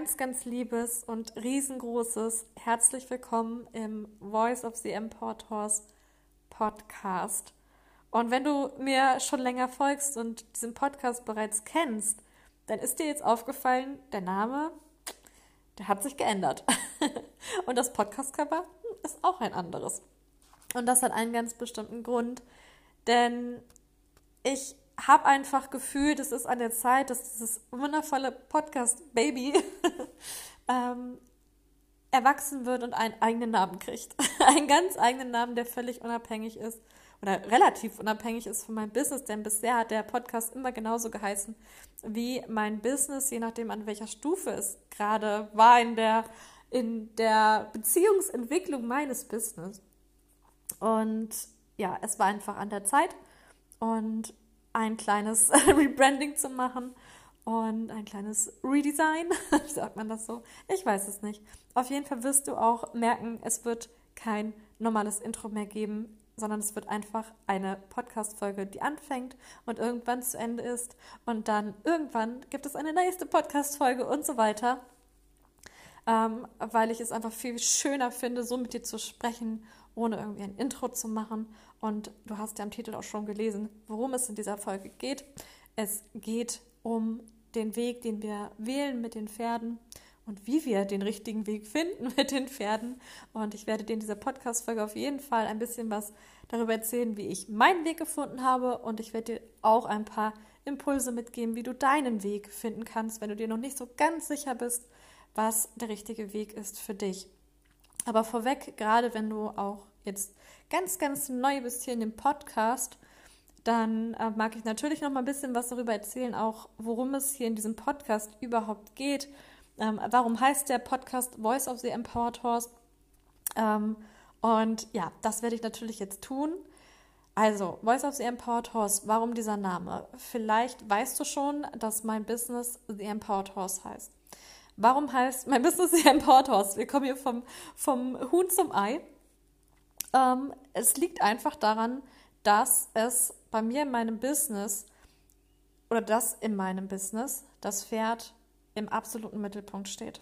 ganz, ganz liebes und riesengroßes herzlich willkommen im Voice of the Import Horse Podcast. Und wenn du mir schon länger folgst und diesen Podcast bereits kennst, dann ist dir jetzt aufgefallen, der Name, der hat sich geändert. und das Podcast-Cover ist auch ein anderes. Und das hat einen ganz bestimmten Grund, denn ich habe einfach gefühlt, es ist an der Zeit, dass dieses wundervolle Podcast-Baby ähm, erwachsen wird und einen eigenen Namen kriegt. einen ganz eigenen Namen, der völlig unabhängig ist oder relativ unabhängig ist von meinem Business, denn bisher hat der Podcast immer genauso geheißen wie mein Business, je nachdem an welcher Stufe es gerade war in der, in der Beziehungsentwicklung meines Business. Und ja, es war einfach an der Zeit und ein kleines Rebranding zu machen und ein kleines Redesign. Sagt man das so? Ich weiß es nicht. Auf jeden Fall wirst du auch merken, es wird kein normales Intro mehr geben, sondern es wird einfach eine Podcast-Folge, die anfängt und irgendwann zu Ende ist. Und dann irgendwann gibt es eine nächste Podcast-Folge und so weiter. Ähm, weil ich es einfach viel schöner finde, so mit dir zu sprechen, ohne irgendwie ein Intro zu machen und du hast ja im Titel auch schon gelesen, worum es in dieser Folge geht. Es geht um den Weg, den wir wählen mit den Pferden und wie wir den richtigen Weg finden mit den Pferden. Und ich werde dir in dieser Podcast-Folge auf jeden Fall ein bisschen was darüber erzählen, wie ich meinen Weg gefunden habe. Und ich werde dir auch ein paar Impulse mitgeben, wie du deinen Weg finden kannst, wenn du dir noch nicht so ganz sicher bist, was der richtige Weg ist für dich. Aber vorweg, gerade wenn du auch jetzt ganz, ganz neu bist hier in dem Podcast, dann äh, mag ich natürlich noch mal ein bisschen was darüber erzählen, auch worum es hier in diesem Podcast überhaupt geht. Ähm, warum heißt der Podcast Voice of the Empowered Horse? Ähm, und ja, das werde ich natürlich jetzt tun. Also, Voice of the Empowered Horse, warum dieser Name? Vielleicht weißt du schon, dass mein Business The Empowered Horse heißt. Warum heißt mein Business The Empowered Horse? Wir kommen hier vom, vom Huhn zum Ei. Ähm, es liegt einfach daran, dass es bei mir in meinem Business oder dass in meinem Business das Pferd im absoluten Mittelpunkt steht.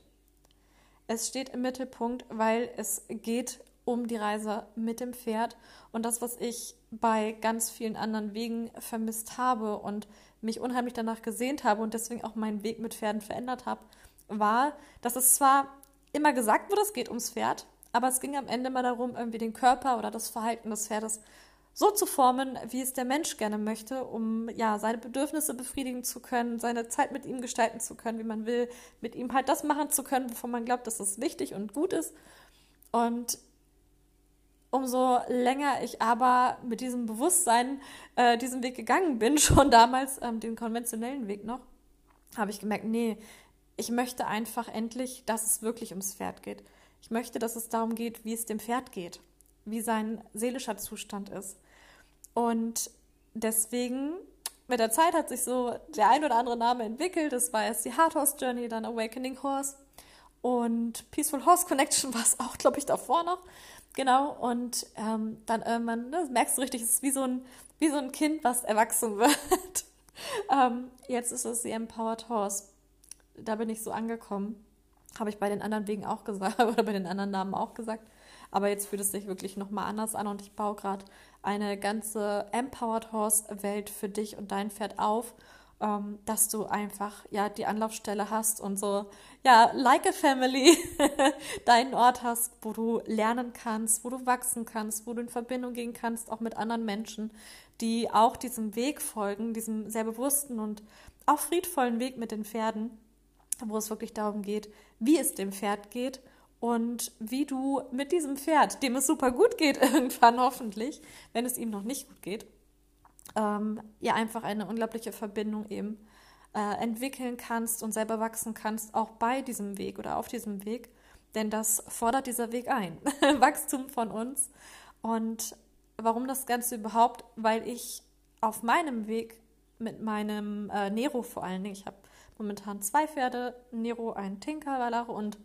Es steht im Mittelpunkt, weil es geht um die Reise mit dem Pferd und das, was ich bei ganz vielen anderen Wegen vermisst habe und mich unheimlich danach gesehnt habe und deswegen auch meinen Weg mit Pferden verändert habe, war, dass es zwar immer gesagt wurde, es geht ums Pferd, aber es ging am Ende mal darum, irgendwie den Körper oder das Verhalten des Pferdes so zu formen, wie es der Mensch gerne möchte, um ja seine Bedürfnisse befriedigen zu können, seine Zeit mit ihm gestalten zu können, wie man will, mit ihm halt das machen zu können, wovon man glaubt, dass es wichtig und gut ist. Und umso länger ich aber mit diesem Bewusstsein äh, diesen Weg gegangen bin, schon damals ähm, den konventionellen Weg noch, habe ich gemerkt, nee, ich möchte einfach endlich, dass es wirklich ums Pferd geht. Ich möchte, dass es darum geht, wie es dem Pferd geht, wie sein seelischer Zustand ist. Und deswegen, mit der Zeit hat sich so der ein oder andere Name entwickelt. Das war erst die Hard Horse Journey, dann Awakening Horse und Peaceful Horse Connection war es auch, glaube ich, davor noch. Genau, und ähm, dann irgendwann, ne, merkst du richtig, es ist wie so ein, wie so ein Kind, was erwachsen wird. ähm, jetzt ist es die Empowered Horse. Da bin ich so angekommen. Habe ich bei den anderen Wegen auch gesagt oder bei den anderen Namen auch gesagt. Aber jetzt fühlt es sich wirklich nochmal anders an und ich baue gerade eine ganze Empowered Horse Welt für dich und dein Pferd auf, ähm, dass du einfach ja die Anlaufstelle hast und so ja like a family deinen Ort hast, wo du lernen kannst, wo du wachsen kannst, wo du in Verbindung gehen kannst auch mit anderen Menschen, die auch diesem Weg folgen, diesem sehr bewussten und auch friedvollen Weg mit den Pferden wo es wirklich darum geht, wie es dem Pferd geht und wie du mit diesem Pferd, dem es super gut geht, irgendwann hoffentlich, wenn es ihm noch nicht gut geht, ähm, ja einfach eine unglaubliche Verbindung eben äh, entwickeln kannst und selber wachsen kannst, auch bei diesem Weg oder auf diesem Weg. Denn das fordert dieser Weg ein. Wachstum von uns. Und warum das Ganze überhaupt? Weil ich auf meinem Weg mit meinem äh, Nero vor allen Dingen, ich habe momentan zwei Pferde, Nero ein Tinker-Wallach und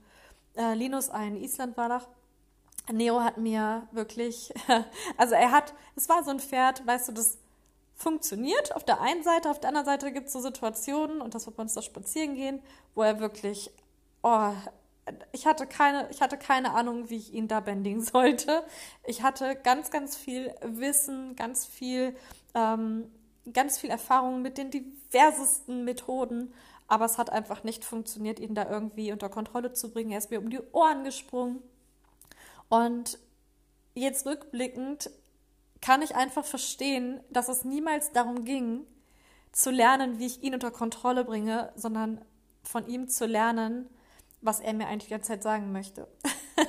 äh, Linus ein Island-Wallach. Nero hat mir wirklich, also er hat, es war so ein Pferd, weißt du, das funktioniert auf der einen Seite, auf der anderen Seite gibt es so Situationen, und das wird bei uns das Spazieren gehen, wo er wirklich oh, ich hatte keine, ich hatte keine Ahnung, wie ich ihn da bändigen sollte. Ich hatte ganz, ganz viel Wissen, ganz viel, ähm, ganz viel Erfahrung mit den diversesten Methoden, aber es hat einfach nicht funktioniert, ihn da irgendwie unter Kontrolle zu bringen. Er ist mir um die Ohren gesprungen. Und jetzt rückblickend kann ich einfach verstehen, dass es niemals darum ging, zu lernen, wie ich ihn unter Kontrolle bringe, sondern von ihm zu lernen, was er mir eigentlich die ganze Zeit sagen möchte.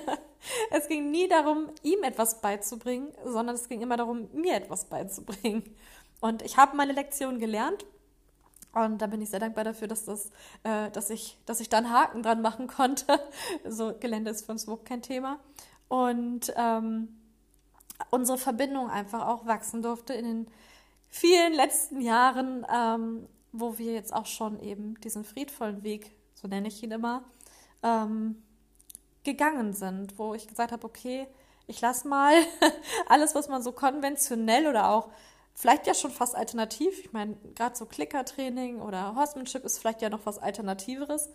es ging nie darum, ihm etwas beizubringen, sondern es ging immer darum, mir etwas beizubringen. Und ich habe meine Lektion gelernt und da bin ich sehr dankbar dafür, dass, das, äh, dass, ich, dass ich da einen Haken dran machen konnte. so Gelände ist für uns überhaupt kein Thema. Und ähm, unsere Verbindung einfach auch wachsen durfte in den vielen letzten Jahren, ähm, wo wir jetzt auch schon eben diesen friedvollen Weg, so nenne ich ihn immer, ähm, gegangen sind, wo ich gesagt habe, okay, ich lasse mal alles, was man so konventionell oder auch vielleicht ja schon fast alternativ, ich meine, gerade so Klickertraining oder Horsemanship ist vielleicht ja noch was Alternativeres,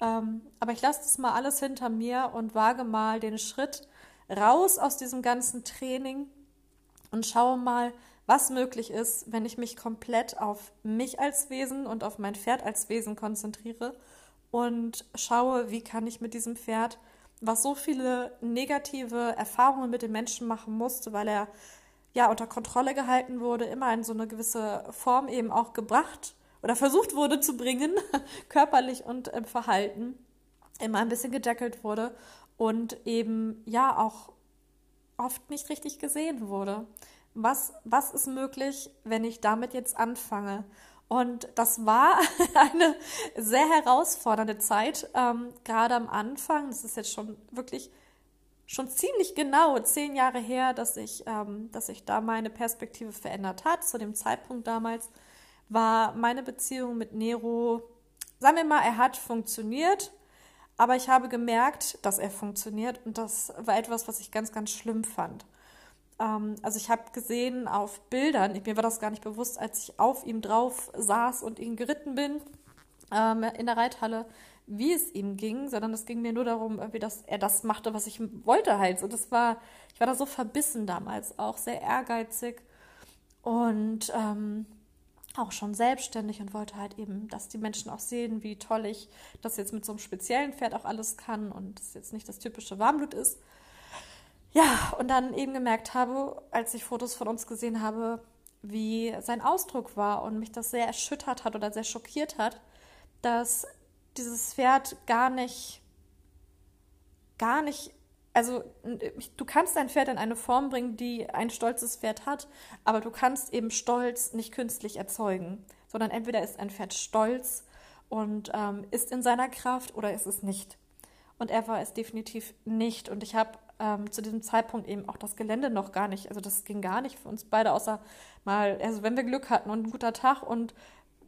ähm, aber ich lasse das mal alles hinter mir und wage mal den Schritt raus aus diesem ganzen Training und schaue mal, was möglich ist, wenn ich mich komplett auf mich als Wesen und auf mein Pferd als Wesen konzentriere und schaue, wie kann ich mit diesem Pferd, was so viele negative Erfahrungen mit den Menschen machen musste, weil er ja unter Kontrolle gehalten wurde, immer in so eine gewisse Form eben auch gebracht oder versucht wurde zu bringen, körperlich und im Verhalten, immer ein bisschen gedeckelt wurde und eben ja auch oft nicht richtig gesehen wurde. Was, was ist möglich, wenn ich damit jetzt anfange? Und das war eine sehr herausfordernde Zeit, ähm, gerade am Anfang. Das ist jetzt schon wirklich schon ziemlich genau zehn Jahre her, dass ich, ähm, dass sich da meine Perspektive verändert hat. Zu dem Zeitpunkt damals war meine Beziehung mit Nero, sagen wir mal, er hat funktioniert, aber ich habe gemerkt, dass er funktioniert und das war etwas, was ich ganz, ganz schlimm fand. Ähm, also ich habe gesehen auf Bildern, mir war das gar nicht bewusst, als ich auf ihm drauf saß und ihn geritten bin ähm, in der Reithalle, wie es ihm ging, sondern es ging mir nur darum, irgendwie, dass er das machte, was ich wollte halt. Und das war, ich war da so verbissen damals, auch sehr ehrgeizig und ähm, auch schon selbstständig und wollte halt eben, dass die Menschen auch sehen, wie toll ich das jetzt mit so einem speziellen Pferd auch alles kann und es jetzt nicht das typische Warmblut ist. Ja, und dann eben gemerkt habe, als ich Fotos von uns gesehen habe, wie sein Ausdruck war und mich das sehr erschüttert hat oder sehr schockiert hat, dass dieses Pferd gar nicht, gar nicht, also du kannst dein Pferd in eine Form bringen, die ein stolzes Pferd hat, aber du kannst eben Stolz nicht künstlich erzeugen, sondern entweder ist ein Pferd stolz und ähm, ist in seiner Kraft oder ist es nicht. Und er war es definitiv nicht. Und ich habe ähm, zu diesem Zeitpunkt eben auch das Gelände noch gar nicht, also das ging gar nicht für uns beide, außer mal, also wenn wir Glück hatten und ein guter Tag und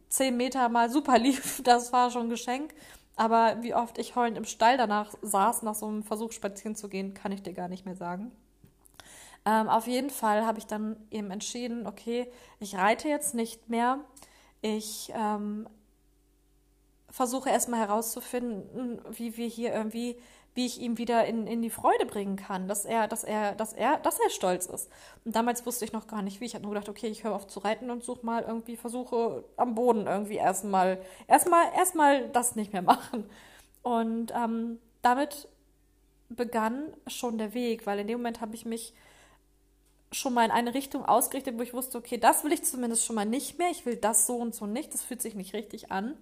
zehn Meter mal super lief, das war schon ein Geschenk. Aber wie oft ich heulend im Stall danach saß, nach so einem Versuch spazieren zu gehen, kann ich dir gar nicht mehr sagen. Ähm, auf jeden Fall habe ich dann eben entschieden, okay, ich reite jetzt nicht mehr. Ich ähm, versuche erstmal herauszufinden, wie wir hier irgendwie wie ich ihm wieder in, in die Freude bringen kann, dass er, dass er, dass er, dass er stolz ist. Und damals wusste ich noch gar nicht wie. Ich habe nur gedacht, okay, ich höre auf zu reiten und suche mal irgendwie, versuche am Boden irgendwie erstmal, erstmal, erstmal das nicht mehr machen. Und ähm, damit begann schon der Weg, weil in dem Moment habe ich mich schon mal in eine Richtung ausgerichtet, wo ich wusste, okay, das will ich zumindest schon mal nicht mehr. Ich will das so und so nicht. Das fühlt sich nicht richtig an.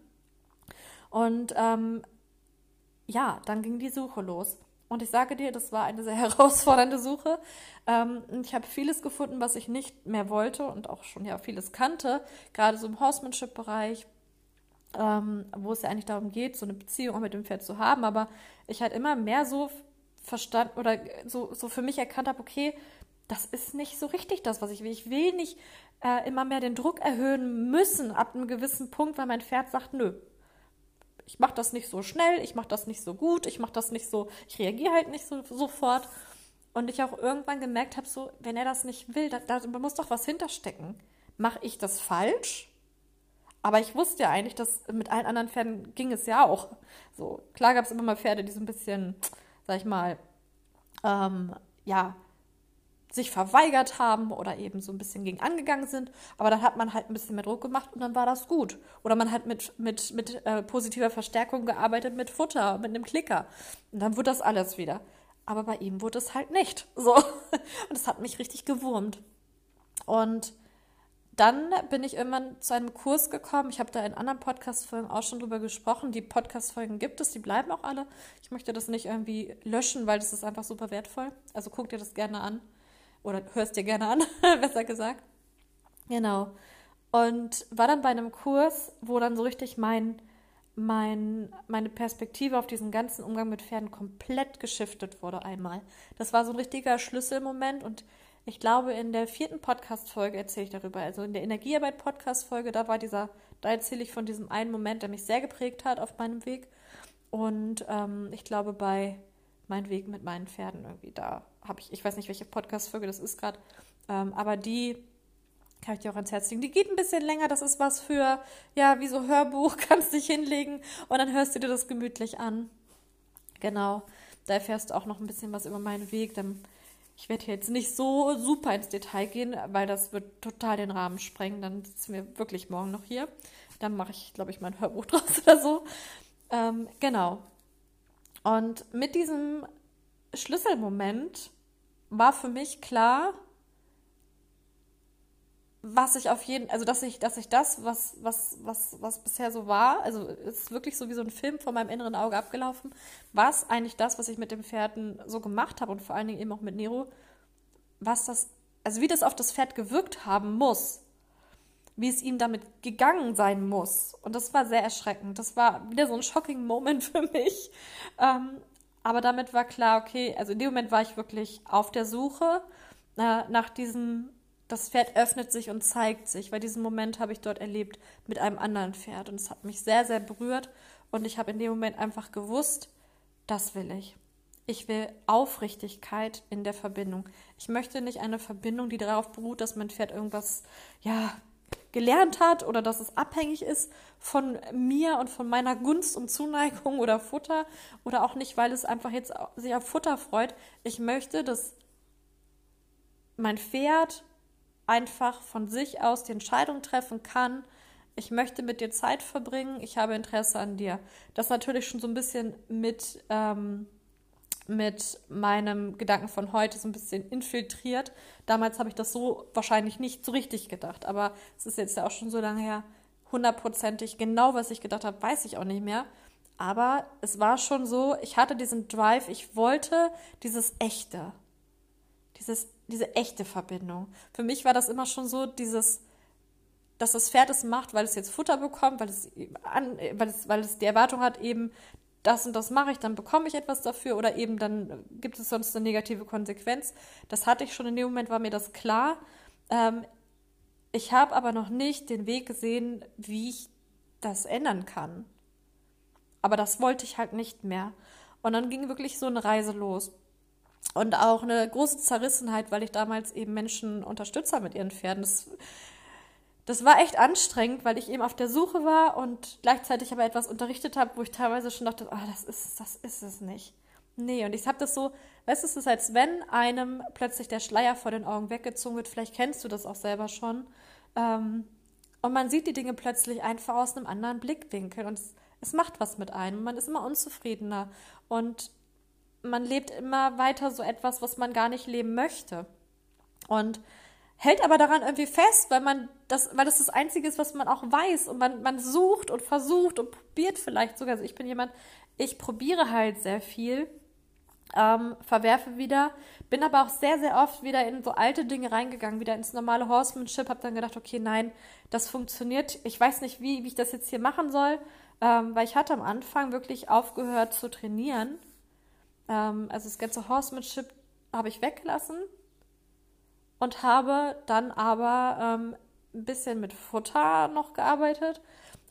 Und ähm, ja, dann ging die Suche los. Und ich sage dir, das war eine sehr herausfordernde Suche. Ähm, ich habe vieles gefunden, was ich nicht mehr wollte und auch schon ja vieles kannte, gerade so im Horsemanship-Bereich, ähm, wo es ja eigentlich darum geht, so eine Beziehung mit dem Pferd zu haben. Aber ich halt immer mehr so verstanden oder so, so für mich erkannt habe, okay, das ist nicht so richtig das, was ich will. Ich will nicht äh, immer mehr den Druck erhöhen müssen ab einem gewissen Punkt, weil mein Pferd sagt, nö, ich mache das nicht so schnell, ich mache das nicht so gut, ich mache das nicht so, ich reagiere halt nicht so sofort. Und ich auch irgendwann gemerkt habe, so, wenn er das nicht will, da, da muss doch was hinterstecken. Mache ich das falsch? Aber ich wusste ja eigentlich, dass mit allen anderen Pferden ging es ja auch. So, klar gab es immer mal Pferde, die so ein bisschen, sag ich mal, ähm, ja, sich verweigert haben oder eben so ein bisschen gegen angegangen sind. Aber dann hat man halt ein bisschen mehr Druck gemacht und dann war das gut. Oder man hat mit, mit, mit äh, positiver Verstärkung gearbeitet, mit Futter, mit einem Klicker. Und dann wurde das alles wieder. Aber bei ihm wurde es halt nicht. So. Und das hat mich richtig gewurmt. Und dann bin ich irgendwann zu einem Kurs gekommen. Ich habe da in anderen Podcast-Folgen auch schon drüber gesprochen. Die Podcast-Folgen gibt es, die bleiben auch alle. Ich möchte das nicht irgendwie löschen, weil das ist einfach super wertvoll. Also guck dir das gerne an. Oder hörst dir gerne an, besser gesagt. Genau. Und war dann bei einem Kurs, wo dann so richtig mein, mein, meine Perspektive auf diesen ganzen Umgang mit Pferden komplett geschiftet wurde einmal. Das war so ein richtiger Schlüsselmoment und ich glaube, in der vierten Podcast-Folge erzähle ich darüber. Also in der Energiearbeit-Podcast-Folge, da war dieser, da erzähle ich von diesem einen Moment, der mich sehr geprägt hat auf meinem Weg. Und ähm, ich glaube, bei meinem Weg mit meinen Pferden irgendwie, da habe ich, ich weiß nicht, welche Podcast-Folge das ist gerade, ähm, aber die kann ich dir auch ans Herz legen. Die geht ein bisschen länger, das ist was für, ja, wie so Hörbuch, kannst dich hinlegen und dann hörst du dir das gemütlich an. Genau, da erfährst du auch noch ein bisschen was über meinen Weg, dann ich werde jetzt nicht so super ins Detail gehen, weil das wird total den Rahmen sprengen. Dann sitzen wir wirklich morgen noch hier. Dann mache ich, glaube ich, mein Hörbuch draus oder so. Ähm, genau. Und mit diesem Schlüsselmoment war für mich klar, was ich auf jeden, also dass ich, dass ich das, was, was, was, was bisher so war, also es ist wirklich so wie so ein Film vor meinem inneren Auge abgelaufen, was eigentlich das, was ich mit dem Pferden so gemacht habe und vor allen Dingen eben auch mit Nero, was das, also wie das auf das Pferd gewirkt haben muss, wie es ihm damit gegangen sein muss. Und das war sehr erschreckend. Das war wieder so ein shocking Moment für mich. Ähm, aber damit war klar, okay, also in dem Moment war ich wirklich auf der Suche äh, nach diesem das Pferd öffnet sich und zeigt sich, weil diesen Moment habe ich dort erlebt mit einem anderen Pferd und es hat mich sehr, sehr berührt und ich habe in dem Moment einfach gewusst, das will ich. Ich will Aufrichtigkeit in der Verbindung. Ich möchte nicht eine Verbindung, die darauf beruht, dass mein Pferd irgendwas, ja, gelernt hat oder dass es abhängig ist von mir und von meiner Gunst und Zuneigung oder Futter oder auch nicht, weil es einfach jetzt sich auf Futter freut. Ich möchte, dass mein Pferd einfach von sich aus die Entscheidung treffen kann, ich möchte mit dir Zeit verbringen, ich habe Interesse an dir. Das natürlich schon so ein bisschen mit, ähm, mit meinem Gedanken von heute so ein bisschen infiltriert. Damals habe ich das so wahrscheinlich nicht so richtig gedacht, aber es ist jetzt ja auch schon so lange her, hundertprozentig genau, was ich gedacht habe, weiß ich auch nicht mehr. Aber es war schon so, ich hatte diesen Drive, ich wollte dieses Echte. Dieses diese echte Verbindung. Für mich war das immer schon so, dieses, dass das Pferd es macht, weil es jetzt Futter bekommt, weil es, an, weil es, weil es die Erwartung hat, eben das und das mache ich, dann bekomme ich etwas dafür oder eben dann gibt es sonst eine negative Konsequenz. Das hatte ich schon in dem Moment, war mir das klar. Ähm, ich habe aber noch nicht den Weg gesehen, wie ich das ändern kann. Aber das wollte ich halt nicht mehr. Und dann ging wirklich so eine Reise los und auch eine große Zerrissenheit, weil ich damals eben Menschen unterstütze mit ihren Pferden. Das, das war echt anstrengend, weil ich eben auf der Suche war und gleichzeitig aber etwas unterrichtet habe, wo ich teilweise schon dachte, ah, das ist, das ist es nicht. Nee, und ich habe das so, weißt du, es ist, als wenn einem plötzlich der Schleier vor den Augen weggezogen wird. Vielleicht kennst du das auch selber schon. Ähm, und man sieht die Dinge plötzlich einfach aus einem anderen Blickwinkel und es, es macht was mit einem. Man ist immer unzufriedener. Und man lebt immer weiter so etwas, was man gar nicht leben möchte. Und hält aber daran irgendwie fest, weil man das, weil das das Einzige ist, was man auch weiß und man, man sucht und versucht und probiert vielleicht sogar. Also ich bin jemand, ich probiere halt sehr viel, ähm, verwerfe wieder, bin aber auch sehr, sehr oft wieder in so alte Dinge reingegangen, wieder ins normale Horsemanship, habe dann gedacht, okay, nein, das funktioniert. Ich weiß nicht, wie, wie ich das jetzt hier machen soll, ähm, weil ich hatte am Anfang wirklich aufgehört zu trainieren ähm, also das ganze Horsemanship habe ich weggelassen und habe dann aber ähm, ein bisschen mit Futter noch gearbeitet.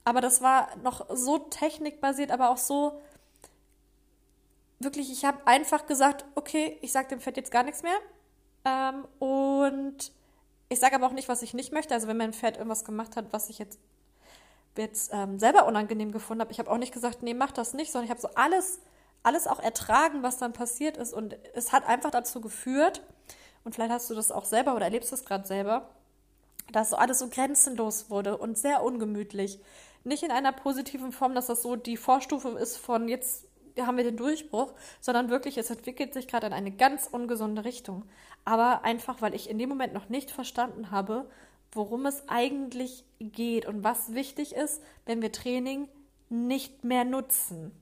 Aber das war noch so technikbasiert, aber auch so wirklich, ich habe einfach gesagt, okay, ich sage dem Pferd jetzt gar nichts mehr. Ähm, und ich sage aber auch nicht, was ich nicht möchte. Also wenn mein Pferd irgendwas gemacht hat, was ich jetzt jetzt ähm, selber unangenehm gefunden habe. Ich habe auch nicht gesagt, nee, mach das nicht, sondern ich habe so alles, alles auch ertragen, was dann passiert ist. Und es hat einfach dazu geführt, und vielleicht hast du das auch selber oder erlebst es gerade selber, dass so alles so grenzenlos wurde und sehr ungemütlich. Nicht in einer positiven Form, dass das so die Vorstufe ist von jetzt haben wir den Durchbruch, sondern wirklich, es entwickelt sich gerade in eine ganz ungesunde Richtung. Aber einfach, weil ich in dem Moment noch nicht verstanden habe, worum es eigentlich geht und was wichtig ist, wenn wir Training nicht mehr nutzen.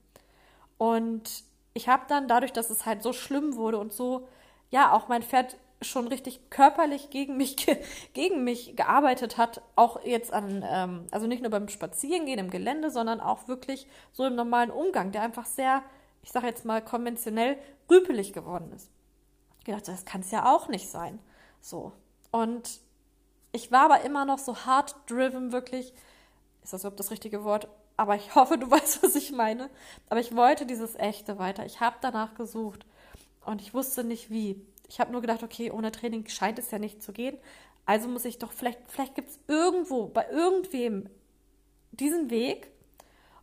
Und ich habe dann dadurch, dass es halt so schlimm wurde und so, ja, auch mein Pferd schon richtig körperlich gegen mich, gegen mich gearbeitet hat, auch jetzt an, ähm, also nicht nur beim Spazierengehen im Gelände, sondern auch wirklich so im normalen Umgang, der einfach sehr, ich sage jetzt mal konventionell, rüpelig geworden ist. Ich dachte, das kann es ja auch nicht sein. So. Und ich war aber immer noch so hard driven, wirklich. Ist das überhaupt das richtige Wort? Aber ich hoffe, du weißt, was ich meine. Aber ich wollte dieses Echte weiter. Ich habe danach gesucht und ich wusste nicht wie. Ich habe nur gedacht, okay, ohne Training scheint es ja nicht zu gehen. Also muss ich doch, vielleicht, vielleicht gibt es irgendwo, bei irgendwem diesen Weg,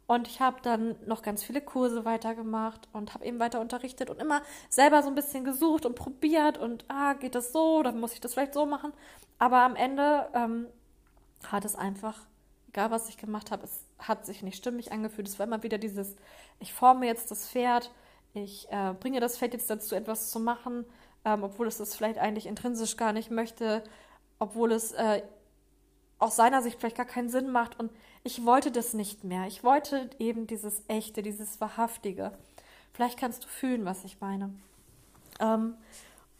und ich habe dann noch ganz viele Kurse weitergemacht und habe eben weiter unterrichtet und immer selber so ein bisschen gesucht und probiert und ah, geht das so oder muss ich das vielleicht so machen. Aber am Ende ähm, hat es einfach, egal was ich gemacht habe, es hat sich nicht stimmig angefühlt. Es war immer wieder dieses, ich forme jetzt das Pferd, ich äh, bringe das Pferd jetzt dazu, etwas zu machen, ähm, obwohl es das vielleicht eigentlich intrinsisch gar nicht möchte, obwohl es äh, aus seiner Sicht vielleicht gar keinen Sinn macht. Und ich wollte das nicht mehr. Ich wollte eben dieses Echte, dieses Wahrhaftige. Vielleicht kannst du fühlen, was ich meine. Ähm,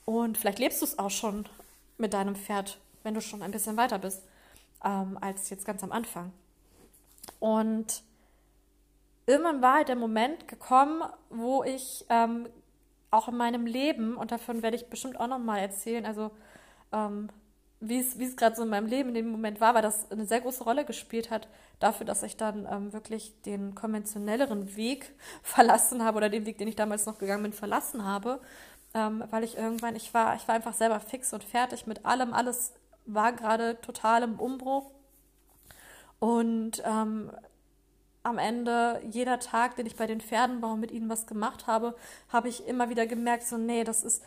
und vielleicht lebst du es auch schon mit deinem Pferd, wenn du schon ein bisschen weiter bist, ähm, als jetzt ganz am Anfang. Und irgendwann war halt der Moment gekommen, wo ich ähm, auch in meinem Leben, und davon werde ich bestimmt auch nochmal erzählen, also ähm, wie es, gerade so in meinem Leben in dem Moment war, weil das eine sehr große Rolle gespielt hat dafür, dass ich dann ähm, wirklich den konventionelleren Weg verlassen habe oder den Weg, den ich damals noch gegangen bin, verlassen habe, ähm, weil ich irgendwann, ich war, ich war einfach selber fix und fertig mit allem, alles war gerade total im Umbruch. Und ähm, am Ende, jeder Tag, den ich bei den Pferden war und mit ihnen was gemacht habe, habe ich immer wieder gemerkt, so, nee, das ist,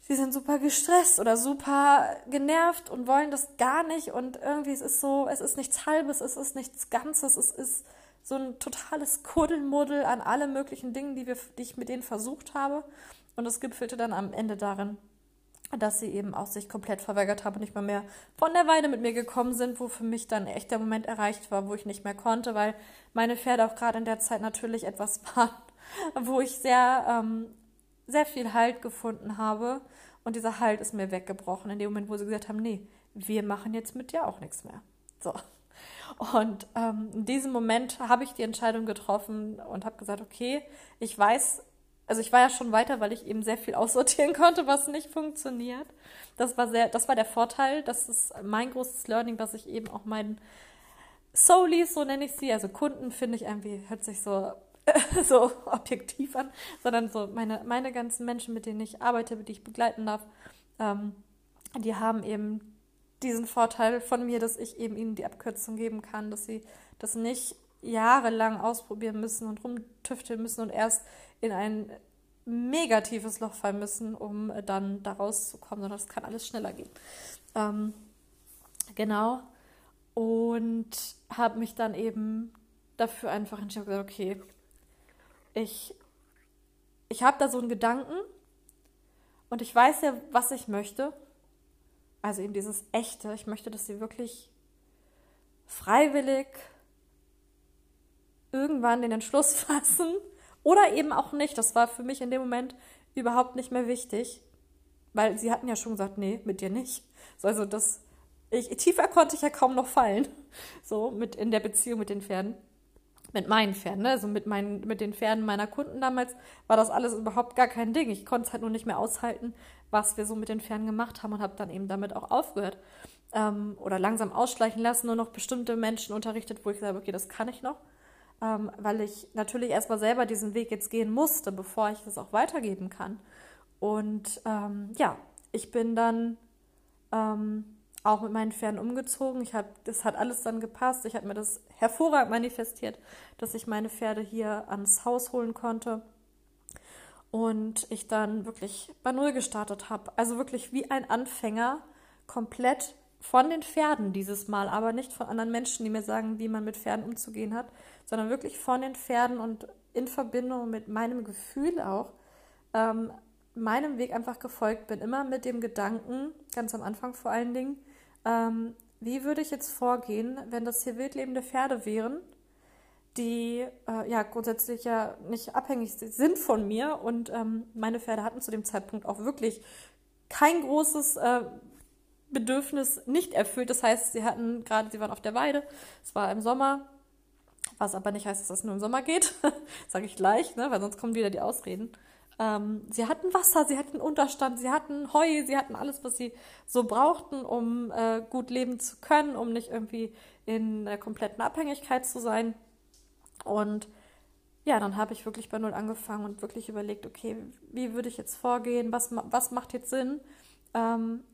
sie sind super gestresst oder super genervt und wollen das gar nicht. Und irgendwie es ist so, es ist nichts Halbes, es ist nichts Ganzes, es ist so ein totales Kuddelmuddel an alle möglichen Dingen, die, wir, die ich mit denen versucht habe. Und es gipfelte dann am Ende darin, dass sie eben auch sich komplett verweigert haben und nicht mal mehr von der Weide mit mir gekommen sind, wo für mich dann echt der Moment erreicht war, wo ich nicht mehr konnte, weil meine Pferde auch gerade in der Zeit natürlich etwas waren, wo ich sehr, ähm, sehr viel Halt gefunden habe und dieser Halt ist mir weggebrochen in dem Moment, wo sie gesagt haben, nee, wir machen jetzt mit dir auch nichts mehr. So. Und ähm, in diesem Moment habe ich die Entscheidung getroffen und habe gesagt, okay, ich weiß, also ich war ja schon weiter, weil ich eben sehr viel aussortieren konnte, was nicht funktioniert. Das war sehr, das war der Vorteil. Das ist mein großes Learning, was ich eben auch meinen Soulies, so nenne ich sie, also Kunden finde ich irgendwie, hört sich so so objektiv an, sondern so meine, meine ganzen Menschen, mit denen ich arbeite, die ich begleiten darf, ähm, die haben eben diesen Vorteil von mir, dass ich eben ihnen die Abkürzung geben kann, dass sie das nicht jahrelang ausprobieren müssen und rumtüfteln müssen und erst in ein negatives Loch fallen müssen, um dann da rauszukommen, sondern das kann alles schneller gehen. Ähm, genau. Und habe mich dann eben dafür einfach entschieden, okay, ich, ich habe da so einen Gedanken und ich weiß ja, was ich möchte. Also eben dieses Echte. Ich möchte, dass sie wirklich freiwillig irgendwann den Entschluss fassen oder eben auch nicht. Das war für mich in dem Moment überhaupt nicht mehr wichtig, weil sie hatten ja schon gesagt, nee, mit dir nicht. Also das, ich, tiefer konnte ich ja kaum noch fallen, so mit in der Beziehung mit den Pferden mit meinen Pferden, ne? also mit, meinen, mit den Pferden meiner Kunden damals, war das alles überhaupt gar kein Ding. Ich konnte es halt nur nicht mehr aushalten, was wir so mit den Pferden gemacht haben und habe dann eben damit auch aufgehört. Ähm, oder langsam ausschleichen lassen, nur noch bestimmte Menschen unterrichtet, wo ich sage, okay, das kann ich noch. Ähm, weil ich natürlich erstmal selber diesen Weg jetzt gehen musste, bevor ich das auch weitergeben kann. Und ähm, ja, ich bin dann ähm, auch mit meinen Pferden umgezogen. Ich hab, das hat alles dann gepasst. Ich habe mir das hervorragend manifestiert, dass ich meine Pferde hier ans Haus holen konnte. Und ich dann wirklich bei Null gestartet habe. Also wirklich wie ein Anfänger, komplett von den Pferden dieses Mal, aber nicht von anderen Menschen, die mir sagen, wie man mit Pferden umzugehen hat, sondern wirklich von den Pferden und in Verbindung mit meinem Gefühl auch, ähm, meinem Weg einfach gefolgt bin. Immer mit dem Gedanken, ganz am Anfang vor allen Dingen, ähm, wie würde ich jetzt vorgehen, wenn das hier wildlebende Pferde wären, die äh, ja grundsätzlich ja nicht abhängig sind von mir und ähm, meine Pferde hatten zu dem Zeitpunkt auch wirklich kein großes äh, Bedürfnis nicht erfüllt. Das heißt, sie hatten gerade, sie waren auf der Weide, es war im Sommer, was aber nicht heißt, dass es nur im Sommer geht, sage ich gleich, ne, weil sonst kommen wieder die Ausreden. Ähm, sie hatten Wasser, sie hatten Unterstand, sie hatten Heu, sie hatten alles, was sie so brauchten, um äh, gut leben zu können, um nicht irgendwie in der kompletten Abhängigkeit zu sein. Und ja, dann habe ich wirklich bei Null angefangen und wirklich überlegt, okay, wie würde ich jetzt vorgehen, was, was macht jetzt Sinn, ähm,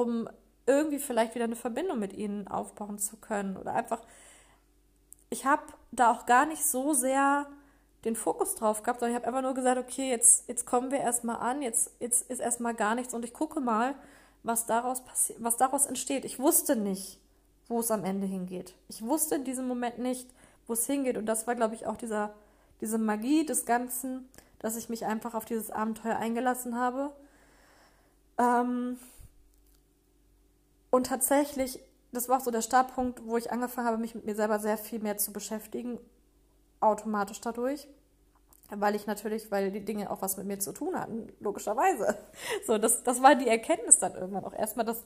um irgendwie vielleicht wieder eine Verbindung mit ihnen aufbauen zu können. Oder einfach, ich habe da auch gar nicht so sehr den Fokus drauf gehabt, sondern ich habe einfach nur gesagt, okay, jetzt, jetzt kommen wir erstmal an, jetzt, jetzt ist erstmal gar nichts und ich gucke mal, was daraus was daraus entsteht. Ich wusste nicht, wo es am Ende hingeht. Ich wusste in diesem Moment nicht, wo es hingeht. Und das war, glaube ich, auch dieser, diese Magie des Ganzen, dass ich mich einfach auf dieses Abenteuer eingelassen habe. Ähm und tatsächlich, das war auch so der Startpunkt, wo ich angefangen habe, mich mit mir selber sehr viel mehr zu beschäftigen automatisch dadurch. Weil ich natürlich, weil die Dinge auch was mit mir zu tun hatten, logischerweise. So, das, das war die Erkenntnis dann irgendwann auch erstmal, dass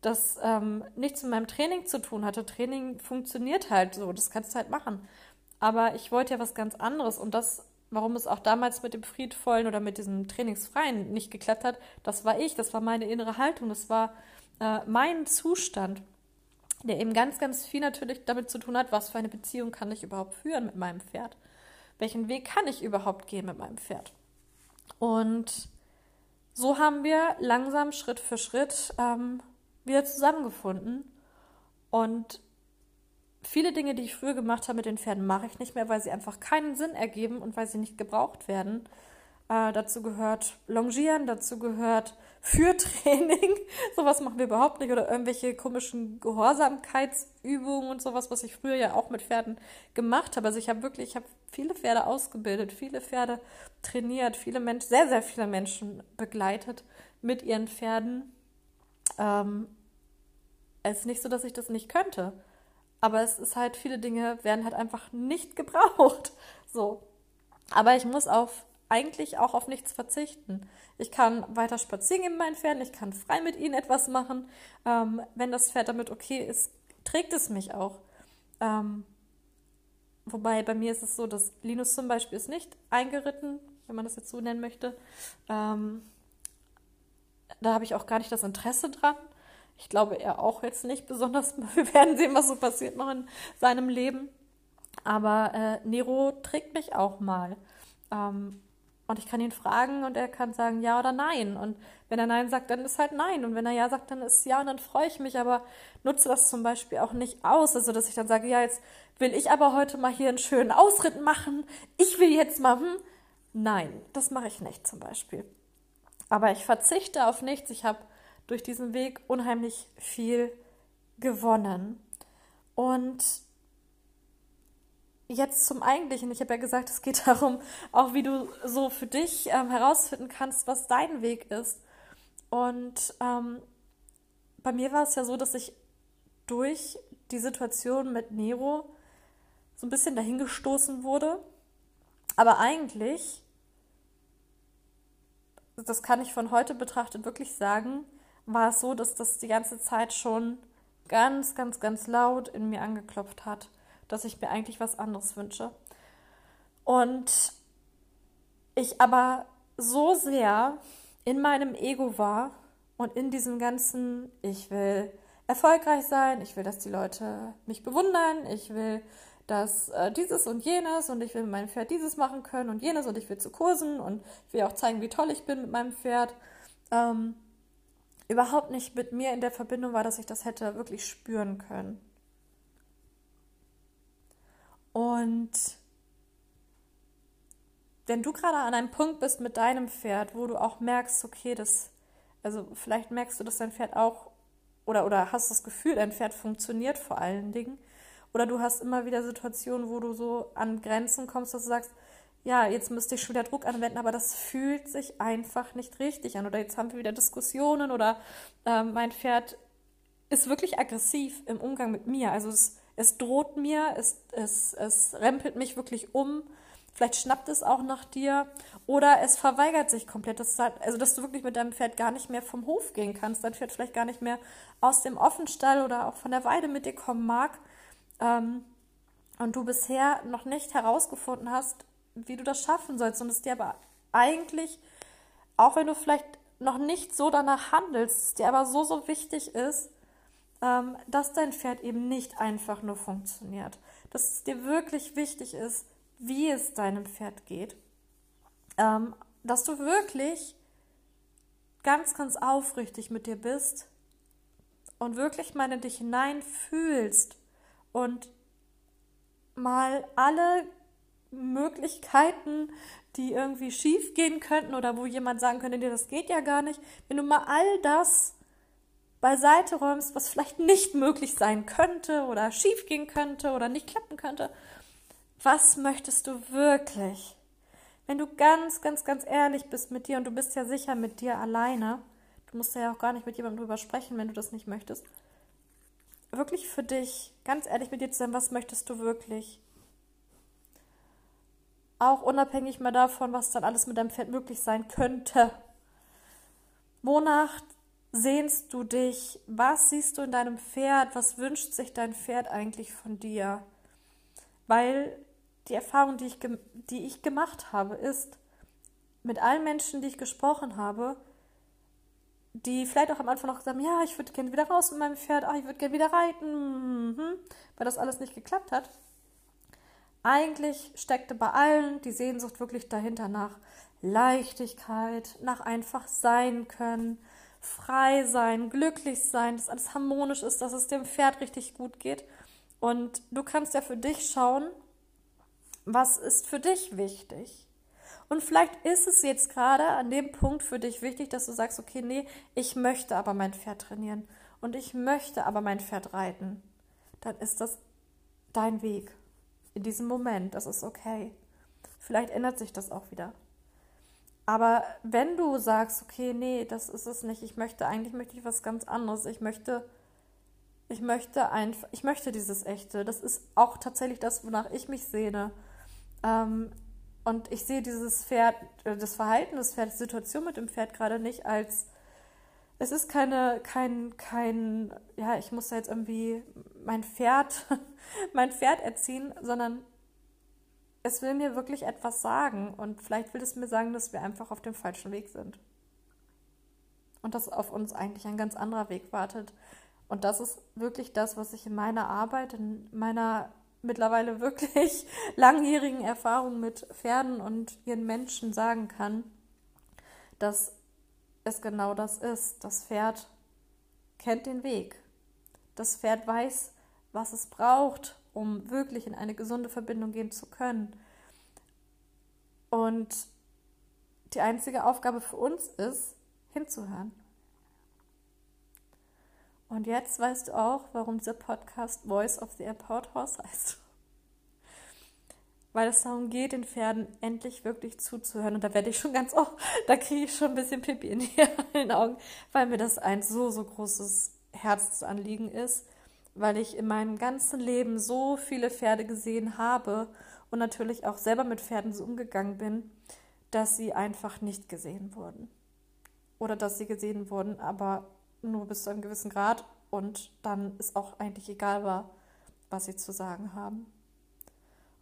das ähm, nichts mit meinem Training zu tun hatte. Training funktioniert halt so, das kannst du halt machen. Aber ich wollte ja was ganz anderes und das, warum es auch damals mit dem Friedvollen oder mit diesem Trainingsfreien nicht geklappt hat, das war ich, das war meine innere Haltung, das war äh, mein Zustand der eben ganz, ganz viel natürlich damit zu tun hat, was für eine Beziehung kann ich überhaupt führen mit meinem Pferd? Welchen Weg kann ich überhaupt gehen mit meinem Pferd? Und so haben wir langsam Schritt für Schritt ähm, wieder zusammengefunden. Und viele Dinge, die ich früher gemacht habe mit den Pferden, mache ich nicht mehr, weil sie einfach keinen Sinn ergeben und weil sie nicht gebraucht werden. Äh, dazu gehört Longieren, dazu gehört Führtraining. sowas machen wir überhaupt nicht. Oder irgendwelche komischen Gehorsamkeitsübungen und sowas, was ich früher ja auch mit Pferden gemacht habe. Also ich habe wirklich, ich habe viele Pferde ausgebildet, viele Pferde trainiert, viele Menschen, sehr, sehr viele Menschen begleitet mit ihren Pferden. Ähm, es ist nicht so, dass ich das nicht könnte. Aber es ist halt, viele Dinge werden halt einfach nicht gebraucht. So. Aber ich muss auf eigentlich auch auf nichts verzichten. Ich kann weiter spazieren gehen mit meinen Pferden, ich kann frei mit ihnen etwas machen. Ähm, wenn das Pferd damit okay ist, trägt es mich auch. Ähm, wobei bei mir ist es so, dass Linus zum Beispiel ist nicht eingeritten, wenn man das jetzt so nennen möchte. Ähm, da habe ich auch gar nicht das Interesse dran. Ich glaube, er auch jetzt nicht besonders. Wir werden sehen, was so passiert noch in seinem Leben. Aber äh, Nero trägt mich auch mal. Ähm, und ich kann ihn fragen und er kann sagen ja oder nein. Und wenn er nein sagt, dann ist halt nein. Und wenn er ja sagt, dann ist ja und dann freue ich mich. Aber nutze das zum Beispiel auch nicht aus. Also, dass ich dann sage, ja, jetzt will ich aber heute mal hier einen schönen Ausritt machen. Ich will jetzt mal, hm. Nein, das mache ich nicht zum Beispiel. Aber ich verzichte auf nichts. Ich habe durch diesen Weg unheimlich viel gewonnen. Und jetzt zum Eigentlichen. Ich habe ja gesagt, es geht darum, auch wie du so für dich ähm, herausfinden kannst, was dein Weg ist. Und ähm, bei mir war es ja so, dass ich durch die Situation mit Nero so ein bisschen dahingestoßen wurde. Aber eigentlich, das kann ich von heute betrachtet wirklich sagen, war es so, dass das die ganze Zeit schon ganz, ganz, ganz laut in mir angeklopft hat dass ich mir eigentlich was anderes wünsche. Und ich aber so sehr in meinem Ego war und in diesem ganzen, ich will erfolgreich sein, ich will, dass die Leute mich bewundern, ich will, dass äh, dieses und jenes und ich will mit meinem Pferd dieses machen können und jenes und ich will zu Kursen und ich will auch zeigen, wie toll ich bin mit meinem Pferd. Ähm, überhaupt nicht mit mir in der Verbindung war, dass ich das hätte wirklich spüren können. Und wenn du gerade an einem Punkt bist mit deinem Pferd, wo du auch merkst, okay, das, also vielleicht merkst du, dass dein Pferd auch, oder, oder hast das Gefühl, dein Pferd funktioniert vor allen Dingen, oder du hast immer wieder Situationen, wo du so an Grenzen kommst, dass du sagst, ja, jetzt müsste ich schon wieder Druck anwenden, aber das fühlt sich einfach nicht richtig an. Oder jetzt haben wir wieder Diskussionen oder äh, mein Pferd ist wirklich aggressiv im Umgang mit mir. Also es, es droht mir, es, es, es rempelt mich wirklich um. Vielleicht schnappt es auch nach dir oder es verweigert sich komplett. Das halt, also, dass du wirklich mit deinem Pferd gar nicht mehr vom Hof gehen kannst, dein Pferd vielleicht gar nicht mehr aus dem Offenstall oder auch von der Weide mit dir kommen mag. Ähm, und du bisher noch nicht herausgefunden hast, wie du das schaffen sollst und es dir aber eigentlich, auch wenn du vielleicht noch nicht so danach handelst, es dir aber so, so wichtig ist, dass dein Pferd eben nicht einfach nur funktioniert. Dass es dir wirklich wichtig ist, wie es deinem Pferd geht. Ähm, dass du wirklich ganz, ganz aufrichtig mit dir bist und wirklich mal in dich hineinfühlst und mal alle Möglichkeiten, die irgendwie schief gehen könnten oder wo jemand sagen könnte, dir das geht ja gar nicht, wenn du mal all das beiseite räumst, was vielleicht nicht möglich sein könnte oder schief gehen könnte oder nicht klappen könnte, was möchtest du wirklich? Wenn du ganz, ganz, ganz ehrlich bist mit dir und du bist ja sicher mit dir alleine, du musst ja auch gar nicht mit jemandem drüber sprechen, wenn du das nicht möchtest, wirklich für dich, ganz ehrlich mit dir zu sein, was möchtest du wirklich? Auch unabhängig mal davon, was dann alles mit deinem Pferd möglich sein könnte. Wonach sehnst du dich? Was siehst du in deinem Pferd? Was wünscht sich dein Pferd eigentlich von dir? Weil die Erfahrung, die ich, die ich gemacht habe, ist, mit allen Menschen, die ich gesprochen habe, die vielleicht auch am Anfang noch gesagt haben, ja, ich würde gerne wieder raus mit meinem Pferd, ach, ich würde gerne wieder reiten, mhm, weil das alles nicht geklappt hat. Eigentlich steckte bei allen die Sehnsucht wirklich dahinter nach Leichtigkeit, nach einfach sein können, frei sein, glücklich sein, dass alles harmonisch ist, dass es dem Pferd richtig gut geht. Und du kannst ja für dich schauen, was ist für dich wichtig. Und vielleicht ist es jetzt gerade an dem Punkt für dich wichtig, dass du sagst, okay, nee, ich möchte aber mein Pferd trainieren und ich möchte aber mein Pferd reiten. Dann ist das dein Weg in diesem Moment. Das ist okay. Vielleicht ändert sich das auch wieder. Aber wenn du sagst, okay, nee, das ist es nicht, ich möchte, eigentlich möchte ich was ganz anderes. Ich möchte, ich möchte einfach, ich möchte dieses Echte. Das ist auch tatsächlich das, wonach ich mich sehne. Ähm, und ich sehe dieses Pferd, äh, das Verhalten des Pferdes, die Situation mit dem Pferd gerade nicht als, es ist keine, kein, kein, ja, ich muss da jetzt irgendwie mein Pferd, mein Pferd erziehen, sondern es will mir wirklich etwas sagen und vielleicht will es mir sagen, dass wir einfach auf dem falschen Weg sind. Und dass auf uns eigentlich ein ganz anderer Weg wartet. Und das ist wirklich das, was ich in meiner Arbeit, in meiner mittlerweile wirklich langjährigen Erfahrung mit Pferden und ihren Menschen sagen kann, dass es genau das ist. Das Pferd kennt den Weg. Das Pferd weiß, was es braucht, um wirklich in eine gesunde Verbindung gehen zu können. Und die einzige Aufgabe für uns ist, hinzuhören. Und jetzt weißt du auch, warum dieser Podcast Voice of the Airport Horse heißt. Weil es darum geht, den Pferden endlich wirklich zuzuhören. Und da werde ich schon ganz, oh, da kriege ich schon ein bisschen Pipi in den Augen, weil mir das ein so, so großes Herzensanliegen ist, weil ich in meinem ganzen Leben so viele Pferde gesehen habe und natürlich auch selber mit Pferden so umgegangen bin, dass sie einfach nicht gesehen wurden. Oder dass sie gesehen wurden, aber nur bis zu einem gewissen Grad und dann ist auch eigentlich egal war, was sie zu sagen haben.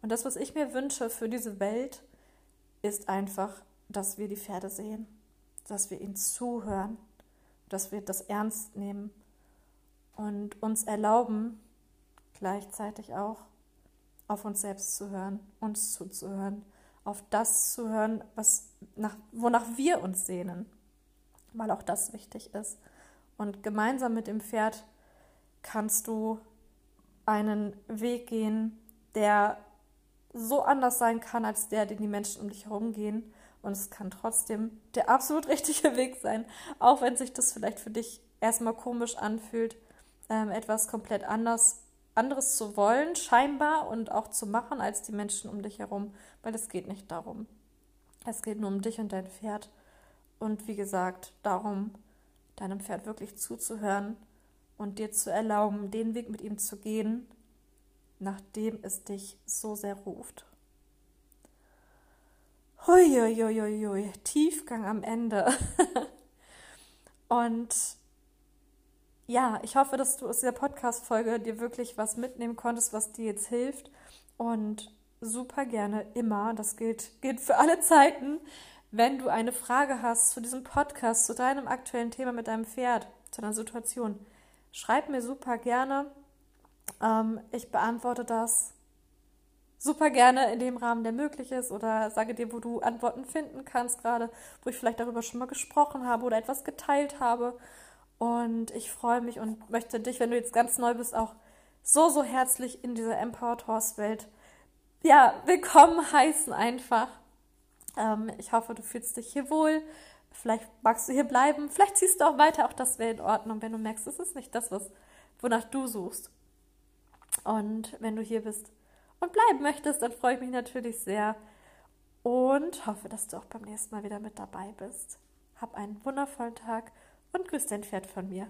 Und das, was ich mir wünsche für diese Welt, ist einfach, dass wir die Pferde sehen, dass wir ihnen zuhören, dass wir das ernst nehmen und uns erlauben, gleichzeitig auch auf uns selbst zu hören, uns zuzuhören, auf das zu hören, was nach, wonach wir uns sehnen, weil auch das wichtig ist. Und gemeinsam mit dem Pferd kannst du einen Weg gehen, der so anders sein kann als der, den die Menschen um dich herum gehen. Und es kann trotzdem der absolut richtige Weg sein, auch wenn sich das vielleicht für dich erstmal komisch anfühlt, ähm, etwas komplett anders, anderes zu wollen, scheinbar, und auch zu machen als die Menschen um dich herum, weil es geht nicht darum. Es geht nur um dich und dein Pferd. Und wie gesagt, darum, deinem Pferd wirklich zuzuhören und dir zu erlauben, den Weg mit ihm zu gehen, nachdem es dich so sehr ruft. Huiuiuiui, Tiefgang am Ende. und ja, ich hoffe, dass du aus dieser Podcast-Folge dir wirklich was mitnehmen konntest, was dir jetzt hilft. Und super gerne immer, das gilt, gilt für alle Zeiten, wenn du eine Frage hast zu diesem Podcast, zu deinem aktuellen Thema mit deinem Pferd, zu einer Situation, schreib mir super gerne. Ähm, ich beantworte das super gerne in dem Rahmen, der möglich ist oder sage dir, wo du Antworten finden kannst, gerade wo ich vielleicht darüber schon mal gesprochen habe oder etwas geteilt habe. Und ich freue mich und möchte dich, wenn du jetzt ganz neu bist, auch so, so herzlich in dieser Empowered Horse Welt, ja, willkommen heißen einfach. Ähm, ich hoffe, du fühlst dich hier wohl. Vielleicht magst du hier bleiben. Vielleicht ziehst du auch weiter. Auch das wäre in Ordnung, wenn du merkst, es ist nicht das, was, wonach du suchst. Und wenn du hier bist, und bleiben möchtest, dann freue ich mich natürlich sehr und hoffe, dass du auch beim nächsten Mal wieder mit dabei bist. Hab einen wundervollen Tag und grüß dein Pferd von mir.